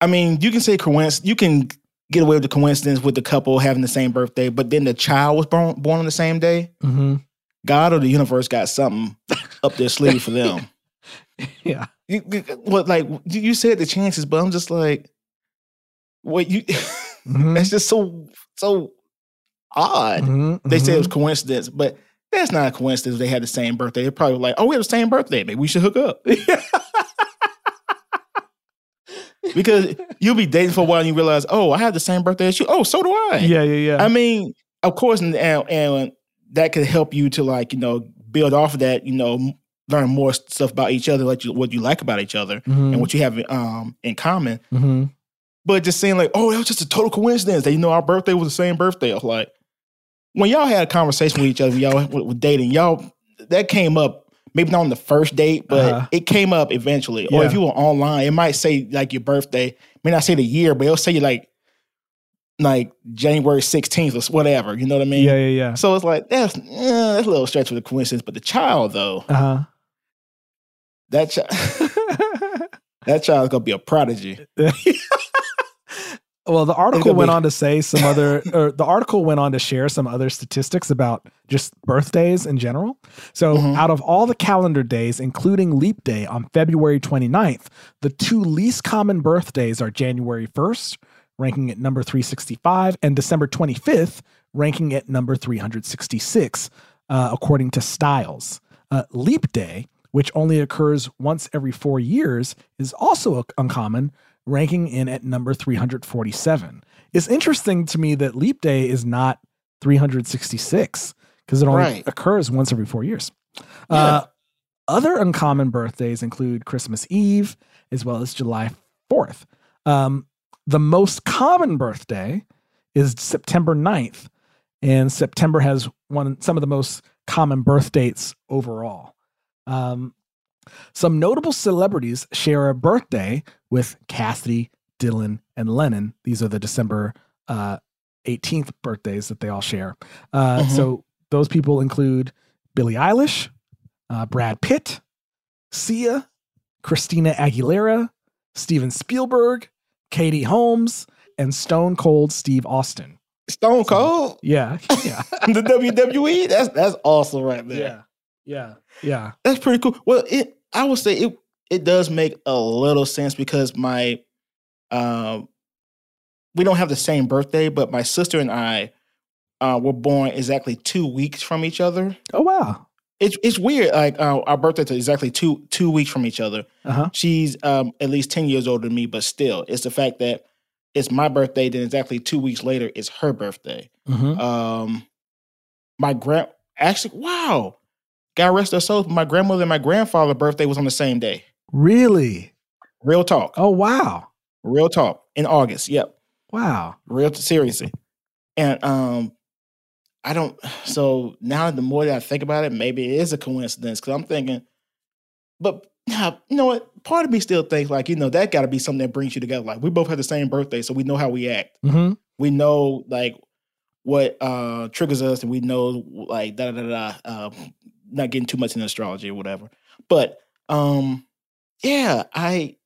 I mean, you can say coincidence. You can get away with the coincidence with the couple having the same birthday, but then the child was born, born on the same day. Mm-hmm. God or the universe got something up their sleeve for them. <laughs> Yeah. You, you- what like you said the chances, but I'm just like, what you? <laughs> Mhm. that's just so so odd. Mhm, They said it was mhm. coincidence, but that's not a coincidence. They had the same birthday. They're probably like, oh, we have the same birthday. Maybe we should hook up. <laughs> because you'll be dating for a while and you realize, oh, I have the same birthday as you. Oh, so do I. Yeah, yeah, yeah. I mean, of course, and, and, that could help you to like, you know, build off of that, you know, learn more stuff about each other, like you, what you like about each other Mhm. and what you have um, in common. Mm-hmm. But just saying like, oh, that was just a total coincidence that you know our birthday was the same birthday. I was like, when y'all had a conversation with each other, y'all with, dating, y'all that came up maybe not on the first date, but Uh-huh. it came up eventually. Or if you were online, it might say like your birthday, may not say the year, but it'll say like like January 16th or whatever. You know what I mean? Yeah, yeah, yeah. So it's like that's eh, that's a little stretch with a coincidence. But the child though, Uh huh. that child <laughs> that child's gonna be a prodigy. <laughs> Well, the article went be- on to say some other, <laughs> or the article went on to share some other statistics about just birthdays in general. So, Mhm. out of all the calendar days, including leap day on February 29th, the two least common birthdays are January 1st, ranking at number 365, and December 25th, ranking at number 366, uh, according to Styles. Uh, leap day, which only occurs once every four years, is also uncommon, ranking in at number 347. It's interesting to me that leap day is not 366 because it only Right. occurs once every four years. Uh, other uncommon birthdays include Christmas Eve as well as July 4th. Um, the most common birthday is September 9th, and September has one some of the most common birth dates overall. Um, some notable celebrities share a birthday with Cassidy, Dylan, and Lennon. These are the December uh, 18th birthdays that they all share. Uh, Mhm. So those people include Billie Eilish, uh, Brad Pitt, Sia, Christina Aguilera, Steven Spielberg, Katie Holmes, and Stone Cold Steve Austin. Stone Cold, Yeah, yeah, <laughs> the WWE. That's that's awesome right there. yeah, yeah. Yeah, that's pretty cool. Well, it I would say it it does make a little sense because my um we don't have the same birthday, but my sister and I uh, were born exactly two weeks from each other. Oh wow. It's it's weird. Like uh, our birthdays are exactly two two weeks from each other. Uh huh. She's um, at least ten years older than me, but still, it's the fact that it's my birthday. Then exactly two weeks later, it's her birthday. Mhm. Um, my grand actually, wow, God rest their souls. My grandmother and my grandfather's birthday was on the same day. Really? Real talk. Oh wow. Real talk in August. Yep. Wow. Real seriously. And um, I don't. So now, the more that I think about it, maybe it is a coincidence because I'm thinking, but now you know what? Part of me still thinks like you know that got to be something that brings you together. Like we both have the same birthday, so we know how we act. Mm-hmm. We know like what uh triggers us, and we know like da da da da. Uh, not getting too much in astrology or whatever. But um, yeah, I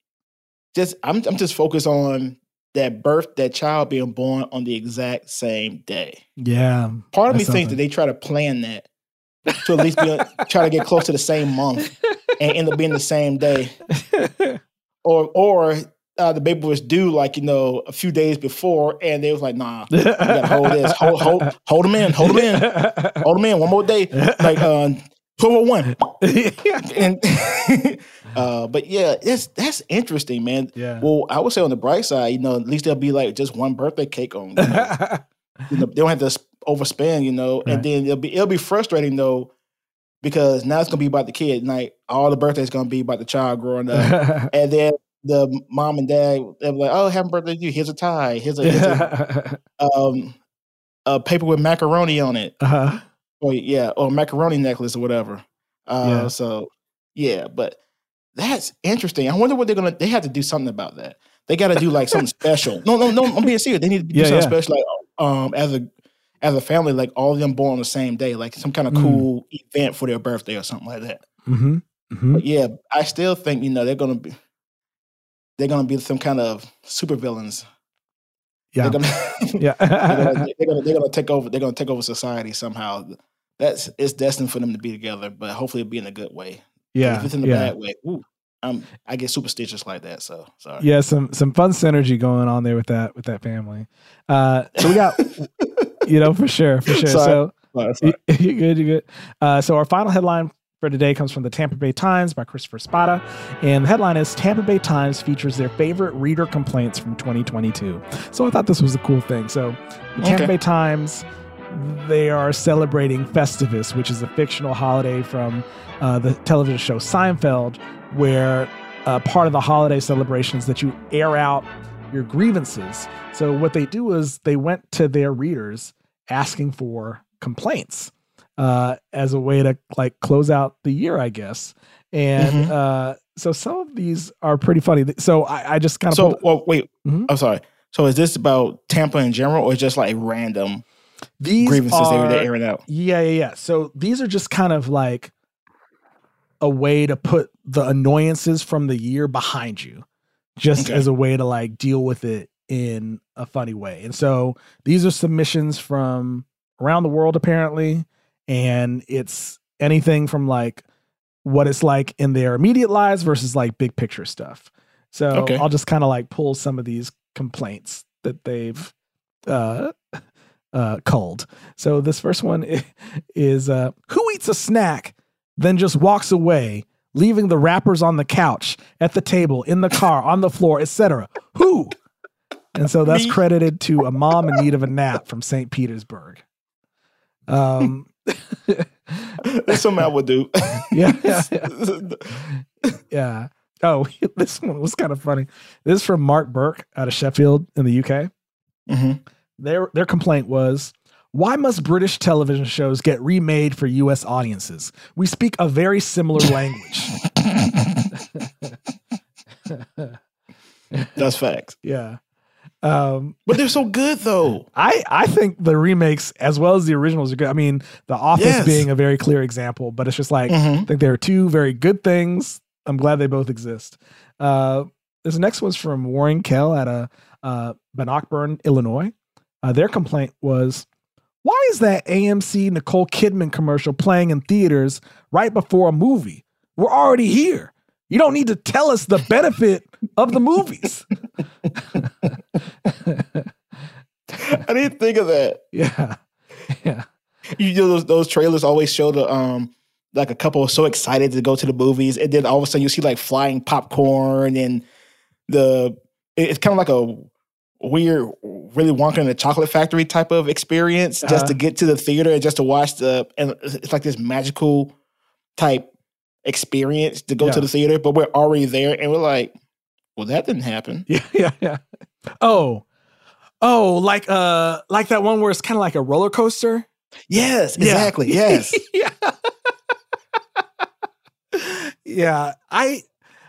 just I'm I'm just focused on that birth, that child being born on the exact same day. Yeah. Part of me something. thinks that they try to plan that to at least be, try to get close to the same month and end up being the same day. <laughs> Or or uh, the baby was due like you know a few days before, and they was like, "Nah, hold this, hold hold hold them in, hold them in, hold them in, one more day." Like uh, 1201. <laughs> and, <laughs> uh, but yeah, that's that's interesting, man. Yeah. Well, I would say on the bright side, you know, at least there'll be like just one birthday cake on. You know, <laughs> you know they don't have to overspend, you know. Right. And then it'll be it'll be frustrating though, because now it's gonna be about the kid. Like all the birthdays gonna be about the child growing up. and then the mom and dad they're like, "Oh, happy birthday to you! Here's a tie. Here's a, here's a um, a paper with macaroni on it." Uh-huh. Or yeah, or macaroni necklace or whatever. Uh, Yeah. So yeah, but that's interesting. I wonder what they're gonna. They have to do something about that. They got to do like something special. No, no, no. I'm being serious. They need to do Yeah, something yeah. special. Like um, as a as a family, like all of them born on the same day, like some kind of Mm. cool event for their birthday or something like that. Mm-hmm. Mm-hmm. But yeah, I still think you know they're gonna be they're gonna be some kind of super villains. Yeah. They're gonna, <laughs> Yeah. <laughs> they're, gonna, they're gonna they're gonna take over. They're gonna take over society somehow. That's it's destined for them to be together, but hopefully it'll be in a good way. Yeah. if it's in a yeah. bad way, ooh, I'm I get superstitious like that. So sorry. yeah some some fun synergy going on there with that with that family uh so we got <laughs> you know for sure for sure Sorry. so Sorry, sorry. you're good you're good uh so our final headline for today comes from the Tampa Bay Times by Christopher Spata. And the headline is Tampa Bay Times features their favorite reader complaints from 2022. So I thought this was a cool thing. So the Tampa Bay Times, they are celebrating Festivus, which is a fictional holiday from uh, the television show Seinfeld, where uh, part of the holiday celebration is that you air out your grievances. So what they do is they went to their readers asking for complaints uh, as a way to like close out the year, I guess. And Mhm. uh, so some of these are pretty funny. So I, I just kind of So well, wait, Mhm. I'm sorry. So is this about Tampa in general, or just like random these grievances they are, they're airing out? Yeah, yeah, yeah. So these are just kind of like a way to put the annoyances from the year behind you, just Okay. as a way to like deal with it in a funny way. And so these are submissions from around the world, apparently. And it's anything from like what it's like in their immediate lives versus like big picture stuff. So Okay. I'll just kind of like pull some of these complaints that they've uh <laughs> uh culled. So this first one is uh who eats a snack then just walks away, leaving the wrappers on the couch, at the table, in the car, on the floor, etc. Who? And so that's credited to a mom in need of a nap from St. Petersburg. Um, That's something I would do. <laughs> yeah, yeah, <laughs> yeah. yeah. Oh, <laughs> this one was kind of funny. This is from Mark Burke out of Sheffield in the UK. Mhm. Their their complaint was, why must British television shows get remade for US audiences? We speak a very similar language. That's facts. yeah. Um, But they're so good though. I I think the remakes as well as the originals are good. I mean, The Office Yes. being a very clear example, but it's just like Mhm. I think there are two very good things. I'm glad they both exist. Uh, this next one's from Warren Kell at a uh, Bannockburn, Illinois. Uh, their complaint was, "Why is that AMC Nicole Kidman commercial playing in theaters right before a movie? We're already here. You don't need to tell us the benefit of the movies." <laughs> I didn't think of that. yeah, yeah. You know those those trailers always show the um like a couple so excited to go to the movies, and then all of a sudden you see like flying popcorn and the it- it's kind of like a weird really Wonka and the Chocolate Factory type of experience just Uh-huh. to get to the theater and just to watch the and it's like this magical type experience to go Yeah. to the theater, but we're already there and we're like, well, that didn't happen. <laughs> Yeah, yeah, yeah. Oh, oh, like uh, like that one where it's kind of like a roller coaster. Yes, Yeah. exactly. <laughs> Yes. yeah. yeah. I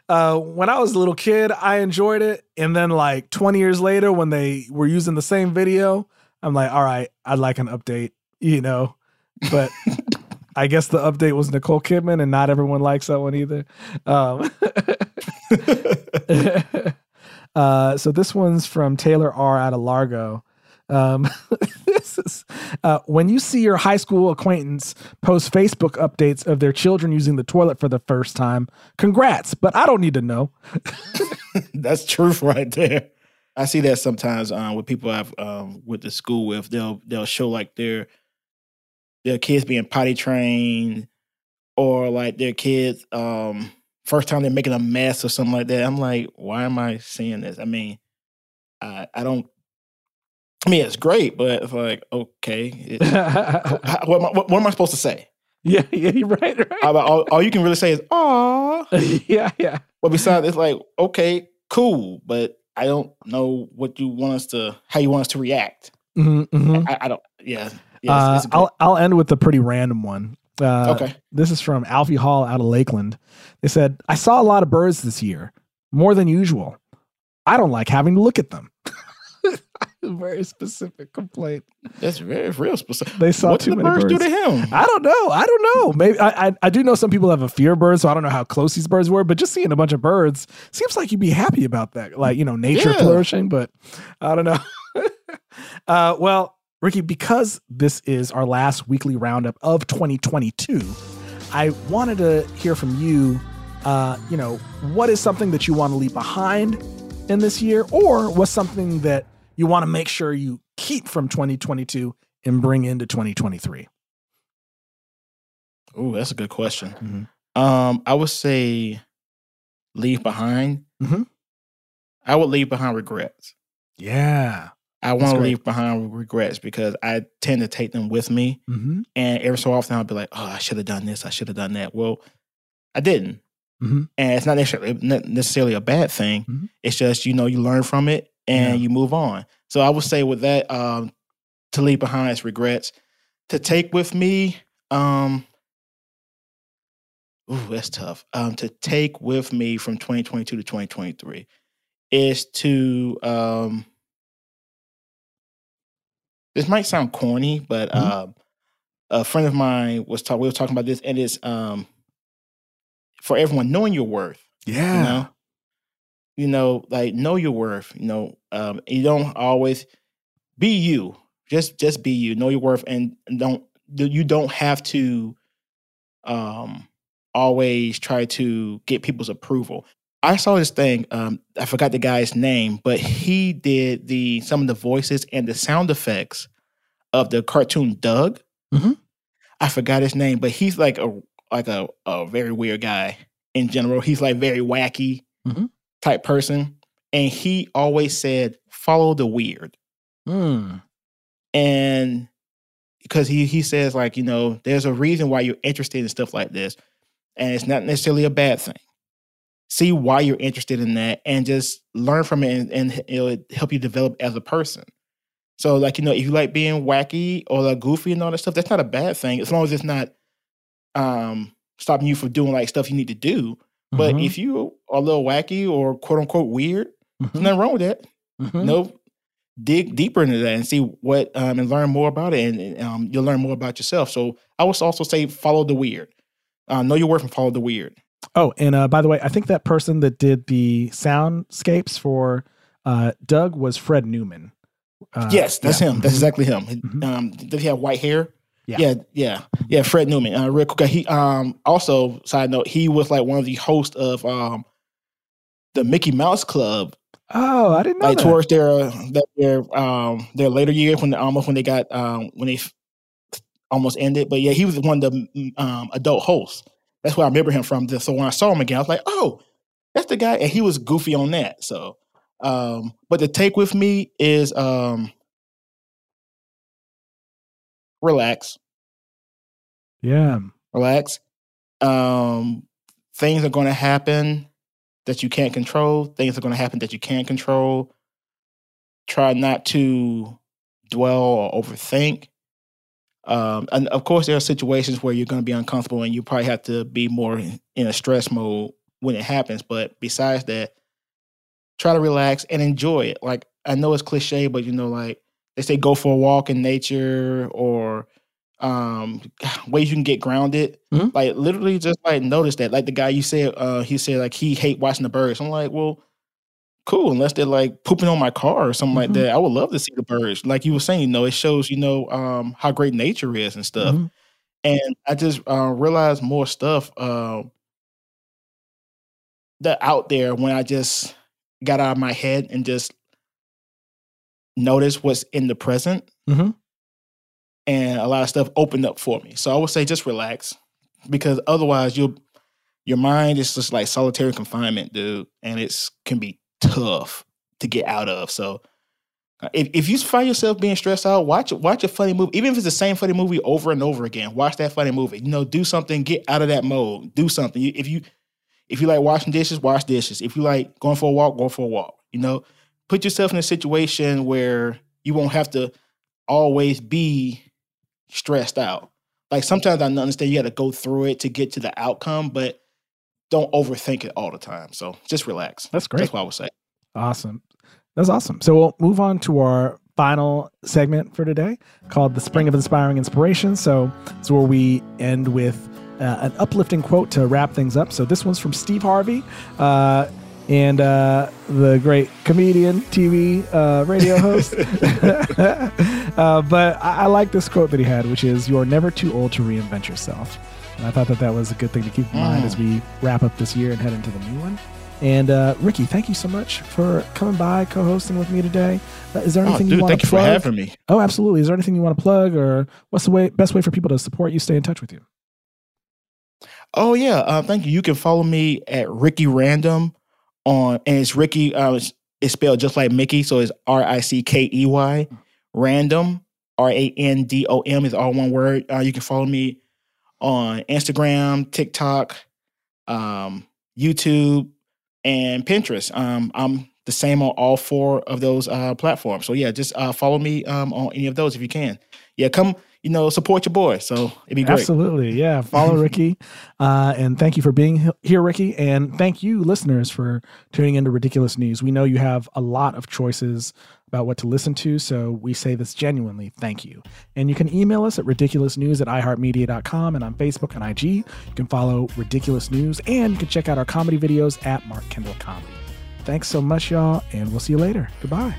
uh when I was a little kid, I enjoyed it. And then like 20 years later, when they were using the same video, I'm like, all right, I'd like an update, you know. But <laughs> I guess the update was Nicole Kidman, and not everyone likes that one either. Um, <laughs> uh, so this one's from Taylor R out of Largo. Um, <laughs> this is uh, when you see your high school acquaintance post Facebook updates of their children using the toilet for the first time. Congrats, but I don't need to know. <laughs> That's truth right there. I see that sometimes um, with people I've um, went to school with. They'll they'll show like their their kids being potty trained, or like their kids um, first time they're making a mess or something like that. I'm like, why am I seeing this? I mean, I I don't. I mean, it's great, but it's like, okay, it- <laughs> what, am I, what, what am I supposed to say? yeah, <laughs> yeah, you're right, right. All, all, all you can really say is, "Aw." <laughs> yeah, yeah. But besides, it's like, okay, cool, but I don't know what you want us to, how you want us to react. Mhm, mhm. I, I don't. Yeah. Yeah Uh, it's, it's good. I'll I'll end with a pretty random one. Uh, Okay. This is from Alfie Hall out of Lakeland. They said, "I saw a lot of birds this year, more than usual. I don't like having to look at them." <laughs> Very specific complaint. That's very real specific. They saw what too did the many birds, do to him? I don't know. I don't know. Maybe I, I I do know some people have a fear of birds, so I don't know how close these birds were. But just seeing a bunch of birds seems like you'd be happy about that, like you know, nature Yeah. flourishing. But I don't know. <laughs> uh, well, Rickey, because this is our last weekly roundup of 2022, I wanted to hear from you. Uh, you know, what is something that you want to leave behind in this year, or what's something that you want to make sure you keep from 2022 and bring into 2023? Oh, that's a good question. Mhm. Um, I would say leave behind. Mhm. I would leave behind regrets. Yeah. I want to leave behind regrets because I tend to take them with me. Mm-hmm. And every so often I'll be like, oh, I should have done this. I should have done that. Well, I didn't. Mhm. And it's not necessarily, not necessarily a bad thing. Mhm. It's just, you know, you learn from it and Yeah. you move on. So I would say with that, um, to leave behind is regrets. To take with me, um, ooh, that's tough. Um, to take with me from 2022 to 2023 is to um this might sound corny, but Mhm. um a friend of mine was talking we were talking about this and it's um for everyone knowing your worth Yeah. you know you know like know your worth you know um you don't always be you just just be you know your worth and don't you don't have to um always try to get people's approval i saw this thing um i forgot the guy's name but he did the some of the voices and the sound effects of the cartoon doug Mhm. i forgot his name but he's like a like a, a very weird guy in general. He's like very wacky Mhm. type person. And he always said, follow the weird. Mm. And because he he says, like, you know, there's a reason why you're interested in stuff like this. And it's not necessarily a bad thing. See why you're interested in that and just learn from it and, and it'll help you develop as a person. So, like, you know, if you like being wacky or like goofy and all that stuff, that's not a bad thing as long as it's not um stopping you from doing like stuff you need to do. But Mhm. if you are a little wacky or quote unquote weird, Mhm. there's nothing wrong with that. Mhm. No, dig deeper into that and see what um, and learn more about it, and, and, um, you'll learn more about yourself. So I would also say follow the weird. Uh, know your worth and follow the weird. Oh, and uh, by the way, I think that person that did the soundscapes for uh, Doug was Fred Newman. Uh, yes, that's yeah. him. That's Mhm. exactly him. Um, does he have white hair? Yeah. yeah, yeah, yeah. Fred Newman. Uh, real quick, he um also side note, he was like one of the hosts of um the Mickey Mouse Club Oh, I didn't know like that. towards their that their um their later years when almost when they got um when they almost ended. But yeah, he was one of the mm, um adult hosts. That's where I remember him from. So when I saw him again, I was like, oh, that's the guy, and he was goofy on that. So, um, but the take with me is um relax, Yeah. relax. Um, things are going to happen that you can't control. Things are going to happen that you can't control. Try not to dwell or overthink. Um, and of course, there are situations where you're going to be uncomfortable and you probably have to be more in a stress mode when it happens. But besides that, try to relax and enjoy it. Like I know it's cliche, but you know, like they say, go for a walk in nature or um <sighs> ways you can get grounded. Mhm. Like literally, just like notice that. Like the guy you said, uh, he said like he hate watching the birds. I'm like, well, cool. Unless they're like pooping on my car or something like Mhm. that, I would love to see the birds. Like you were saying, you know, it shows you know um how great nature is and stuff. Mhm. And I just uh, realized more stuff um that out there when I just got out of my head and just noticed what's in the present Mhm. and a lot of stuff opened up for me. So I would say just relax because otherwise you'll your mind is just like solitary confinement, dude, and it's can be tough to get out of. So if, if you find yourself being stressed out, watch watch a funny movie, even if it's the same funny movie over and over again. Watch that funny movie. You know, do something, get out of that mode. Do something. If you if you like washing dishes, wash dishes. If you like going for a walk, go for a walk. You know, put yourself in a situation where you won't have to always be stressed out. Like sometimes I understand you got to go through it to get to the outcome, but don't overthink it all the time. So just relax. That's great. That's what I would say. Awesome. That's awesome. So we'll move on to our final segment for today called The Spring of Inspiring Inspiration. So it's where we end with uh, an uplifting quote to wrap things up. So this one's from Steve Harvey. Uh, and uh, the great comedian, TV, uh, radio <laughs> host. <laughs> uh, but I, I like this quote that he had, which is, "You are never too old to reinvent yourself." And I thought that that was a good thing to keep in mind Mm. as we wrap up this year and head into the new one. And uh, Rickey, thank you so much for coming by, co-hosting with me today. Uh, is there anything Oh, anything dude, you want thank to you for plug? having me. Oh, absolutely. Is there anything you want to plug, or what's the way best way for people to support you, stay in touch with you? Oh yeah, uh, thank you. You can follow me at Rickey Random on, and it's Rickey. Uh, it's, it's spelled just like Mickey, so it's R I C K E Y. Random, R A N D O M is all one word. Uh, you can follow me on Instagram, TikTok, um, YouTube, and Pinterest. Um, I'm the same on all four of those uh, platforms. So yeah, just uh, follow me um, on any of those if you can. Yeah, come, you know, support your boy. So it'd be great. Absolutely. Yeah. Follow <laughs> Rickey. Uh, and thank you for being here, Rickey. And thank you, listeners, for tuning into Ridiculous News. We know you have a lot of choices about what to listen to. So we say this genuinely. Thank you. And you can email us at ridiculousnews at iheartmedia.com and on Facebook and IG. You can follow Ridiculous News and you can check out our comedy videos at Mark Kendall Comedy. Thanks so much, y'all. And we'll see you later. Goodbye.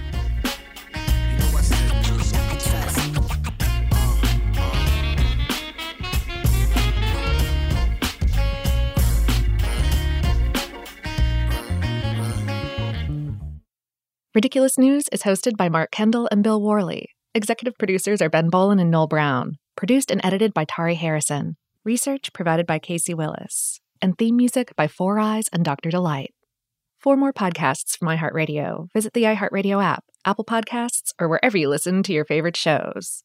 Ridiculous News is hosted by Mark Kendall and Bill Worley. Executive producers are Ben Bowlin and Noel Brown. Produced and edited by Tari Harrison. Research provided by Casey Willis, and theme music by Four Eyes and Dr. Delight. For more podcasts from iHeartRadio, visit the iHeartRadio app, Apple Podcasts, or wherever you listen to your favorite shows.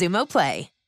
Xumo Play.